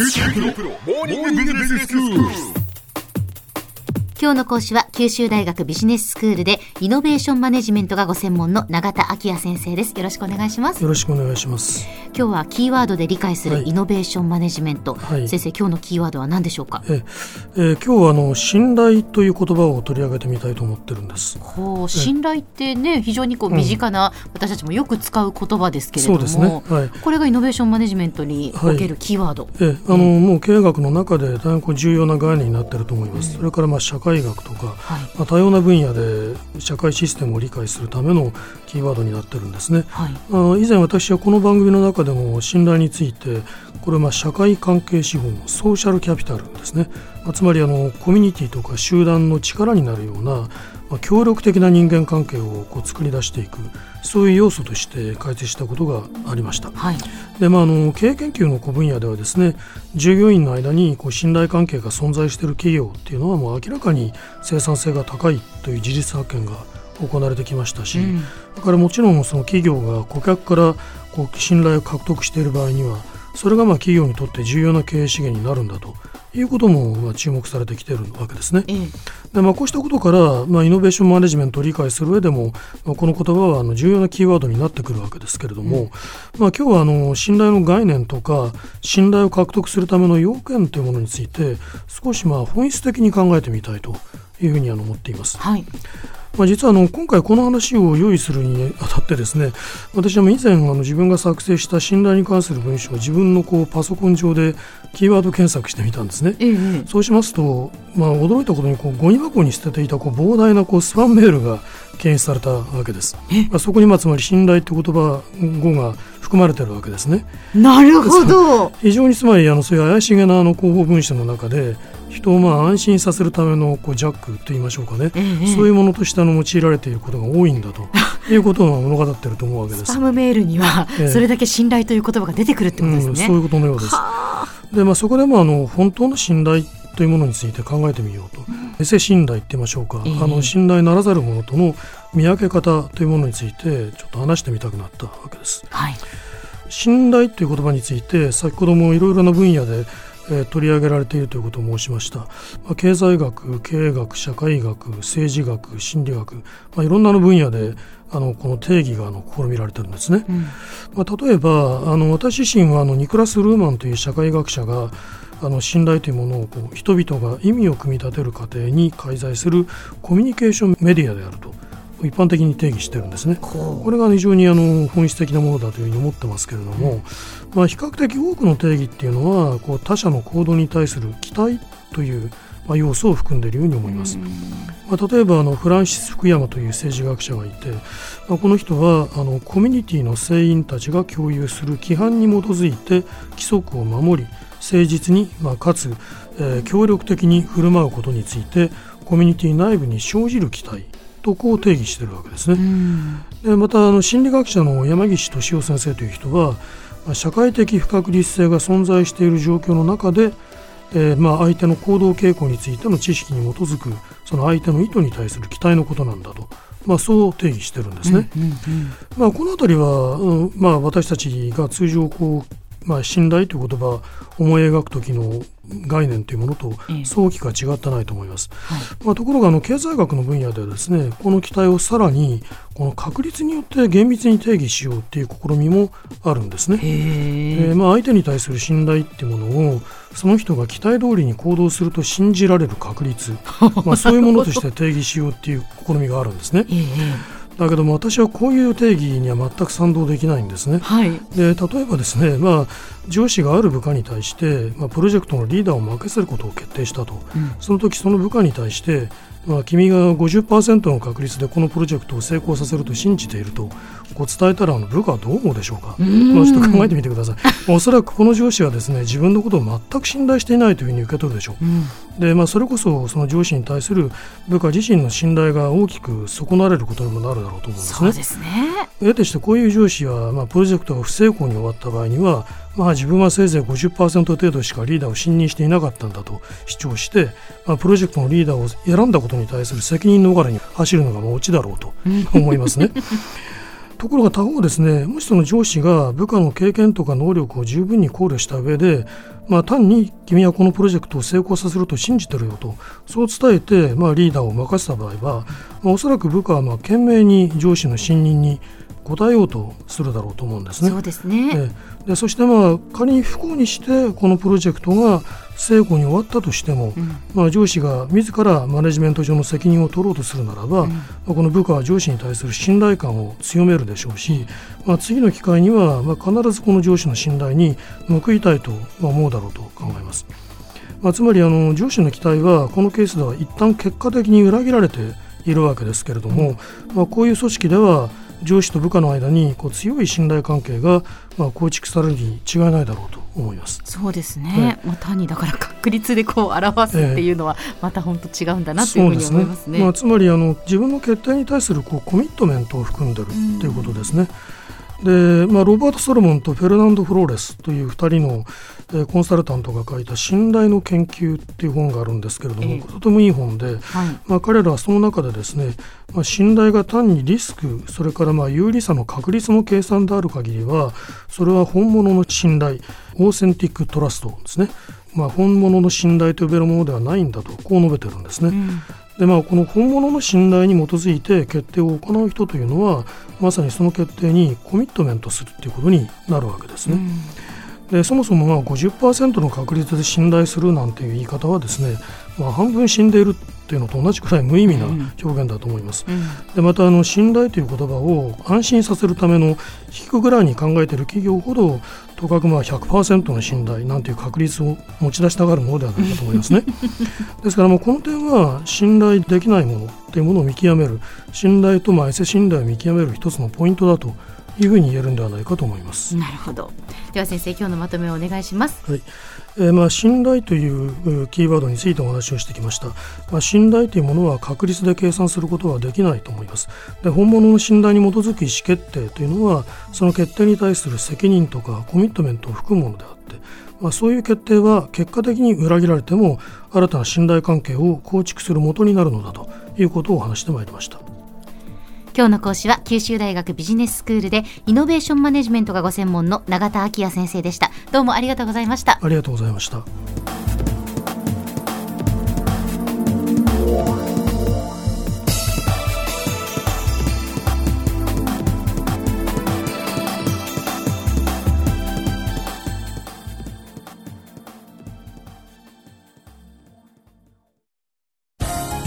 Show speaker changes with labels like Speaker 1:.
Speaker 1: 今日の講師は九州大学ビジネススクールでイノベーションマネジメントがご専門の永田晃也先生です。よろしくお願いします。
Speaker 2: よろしくお願いします。
Speaker 1: 今日はキーワードで理解するイノベーションマネジメント、はい、先生今日のキーワードは何でしょうか？
Speaker 2: え、えー、今日はあの信頼という言葉を取り上げてみたいと思ってるんです。
Speaker 1: ほう信頼ってね非常にこう身近な、私たちもよく使う言葉ですけれども、そうですね、はい、これがイノベーションマネジメントにおけるキーワード、はい、
Speaker 2: えあの、もう経営学の中で大変重要な概念になっていると思います、それからまあ社会学とかはい、まあ、多様な分野で社会システムを理解するためのキーワードになってるんですね、はい、あ以前私はこの番組の中でも信頼についてこれは社会関係資本ソーシャルキャピタルですね、まあ、つまりあのコミュニティとか集団の力になるようなまあ、協力的な人間関係をこう作り出していくそういう要素として解説したことがありました、はい、でまあ、あの経営研究の分野ではですね従業員の間にこう信頼関係が存在している企業っていうのはもう明らかに生産性が高いという事実発見が行われてきましたし、うん、だからもちろんその企業が顧客からこう信頼を獲得している場合にはそれがまあ企業にとって重要な経営資源になるんだということもまあ注目されてきているわけですね。でまあ、こうしたことから、まあ、イノベーションマネジメントを理解する上でも、まあ、この言葉はあの重要なキーワードになってくるわけですけれども、うん、まあ、今日はあの信頼の概念とか信頼を獲得するための要件というものについて少しまあ本質的に考えてみたいというふうにあの思っています。はいまあ、実はあの今回この話を用意するにあたってですね私は以前あの自分が作成した信頼に関する文章を自分のこうパソコン上でキーワード検索してみたんですね、ええ、そうしますと、まあ、驚いたことにこうゴミ箱に捨てていたこう膨大なこうスパンメールが検出されたわけです、まあ、そこにまあつまり信頼という言葉語が含まれているわけですね。
Speaker 1: なるほど。
Speaker 2: 非常につまりあのそういう怪しげなあの広報文書の中で人をまあ安心させるためのこうジャックと言いましょうかね、ええ、そういうものとしての用いられていることが多いんだと。いうことを物語っていると思うわけです。
Speaker 1: スパムメールにはそれだけ信頼という言葉が出てくるってことですね。
Speaker 2: うん、そういうことのようです。で、まあ、そこでもあの本当の信頼というものについて考えてみようと、エセ信頼って言いましょうか、え、あの信頼ならざるものとの見分け方というものについてちょっと話してみたくなったわけです。はい、信頼という言葉について先ほどもいろいろな分野でえ取り上げられているということを申しました、まあ、経済学経営学社会学政治学心理学、まあ、いろんなの分野であのこの定義があの試みられてるんですね、うん、まあ、例えばあの私自身はあのニクラス・ルーマンという社会学者があの信頼というものをこう人々が意味を組み立てる過程に介在するコミュニケーションメディアであると一般的に定義してるんですね。これが非常にあの本質的なものだというふうに思ってますけれども、まあ、比較的多くの定義っていうのはこう他者の行動に対する期待というまあ、要素を含んでいるように思います。まあ、例えばあのフランシス・福山という政治学者がいて、まあ、この人はあのコミュニティの成員たちが共有する規範に基づいて規則を守り誠実に、まあ、かつ、えー、協力的に振る舞うことについてコミュニティ内部に生じる期待とこう定義しているわけですね。でまたあの心理学者の山岸俊夫先生という人は社会的不確実性が存在している状況の中で、えー、まあ相手の行動傾向についての知識に基づくその相手の意図に対する期待のことなんだと、まあ、そう定義してるんですね。まあ、この辺りは、うんまあ、私たちが通常こうまあ、信頼という言葉を思い描く時の概念というものと早期か違ってないと思います、はい、まあ、ところがあの経済学の分野ではですねこの期待をさらにこの確率によって厳密に定義しようっていう試みもあるんですね、えー、まあ、相手に対する信頼っていうものをその人が期待通りに行動すると信じられる確率、まあ、そういうものとして定義しようっていう試みがあるんですね。えーだけども私はこういう定義には全く賛同できないんですね。はい、で例えばですね、まあ、上司がある部下に対して、まあ、プロジェクトのリーダーを任せることを決定したと、うん、その時その部下に対してまあ、君が50%の確率でこのプロジェクトを成功させると信じているとこう伝えたらあの部下はどう思うでしょうか？まあ、ちょっと考えてみてください。おそらくこの上司はですね自分のことを全く信頼していないというふうに受け取るでしょう、うん、でまあ、それこそその上司に対する部下自身の信頼が大きく損なわれることにもなるだろうと思うんですね。そうですね。得てしてこういう上司は、まあ、プロジェクトが不成功に終わった場合にはまあ、自分はせいぜい50%程度しかリーダーを信任していなかったんだと主張して、まあ、プロジェクトのリーダーを選んだことに対する責任逃れに走るのがオチだろうと思いますね。ところが他方ですねもしその上司が部下の経験とか能力を十分に考慮した上で、まあ、単に君はこのプロジェクトを成功させると信じてるよとそう伝えて、まあ、リーダーを任せた場合は、まあ、おそらく部下はまあ懸命に上司の信任に応えようとするだろうと思うんですね。
Speaker 1: そうですね。
Speaker 2: でそしてまあ仮に不幸にしてこのプロジェクトが成功に終わったとしても、うん、まあ、上司が自らマネジメント上の責任を取ろうとするならば、うん、まあ、この部下は上司に対する信頼感を強めるでしょうし、まあ、次の機会にはまあ必ずこの上司の信頼に報いたいと思うだろうと考えます。まあ、つまりあの上司の期待はこのケースでは一旦結果的に裏切られているわけですけれども、まあ、こういう組織では上司と部下の間にこう強い信頼関係がまあ構築されるに違いないだろうと思います。
Speaker 1: そうですね、まあ、単にだから確率でこう表すっていうのはまた本当違うんだなというふうに思いますね。すね。まあ、
Speaker 2: つまりあの自分の決定に対するこうコミットメントを含んでるっていうことですね。うんで、まあ、ロバート・ソロモンとフェルナンド・フローレスという2人の、えー、コンサルタントが書いた「信頼の研究」っていう本があるんですけれども、えー、とてもいい本で、はい、まあ、彼らはその中でですね、まあ、信頼が単にリスクそれからまあ有利さの確率の計算である限りはそれは本物の信頼オーセンティック・トラストですね。まあ、本物の信頼と呼べるものではないんだとこう述べてるんですね。うん、でまあ、この本物の信頼に基づいて決定を行う人というのはまさにその決定にコミットメントするということになるわけですね。うんでそもそもまあ50%の確率で信頼するなんていう言い方はですね、まあ、半分死んでいるっていうのと同じくらい無意味な表現だと思います。うん、でまたあの信頼という言葉を安心させるための低くぐらいに考えている企業ほどとかくまあ100%の信頼なんていう確率を持ち出したがるものではないかと思いますね。ですからもうこの点は信頼できないものっていうものを見極める信頼とまあエセ信頼を見極める一つのポイントだというふうに言えるんではないかと思います。
Speaker 1: なるほど。では先生今日のまとめをお願いします。
Speaker 2: はい。えー、まあ信頼というキーワードについてお話をしてきました。まあ信頼というものは確率で計算することはできないと思います。で本物の信頼に基づく意思決定というのはその決定に対する責任とかコミットメントを含むものであって。まあ、そういう決定は結果的に裏切られても新たな信頼関係を構築するもとになるのだということを話してまいりました。
Speaker 1: 今日の講師は九州大学ビジネススクールでイノベーションマネジメントがご専門の永田昭也先生でした。どうもありがとうございました。
Speaker 2: ありがとうございました。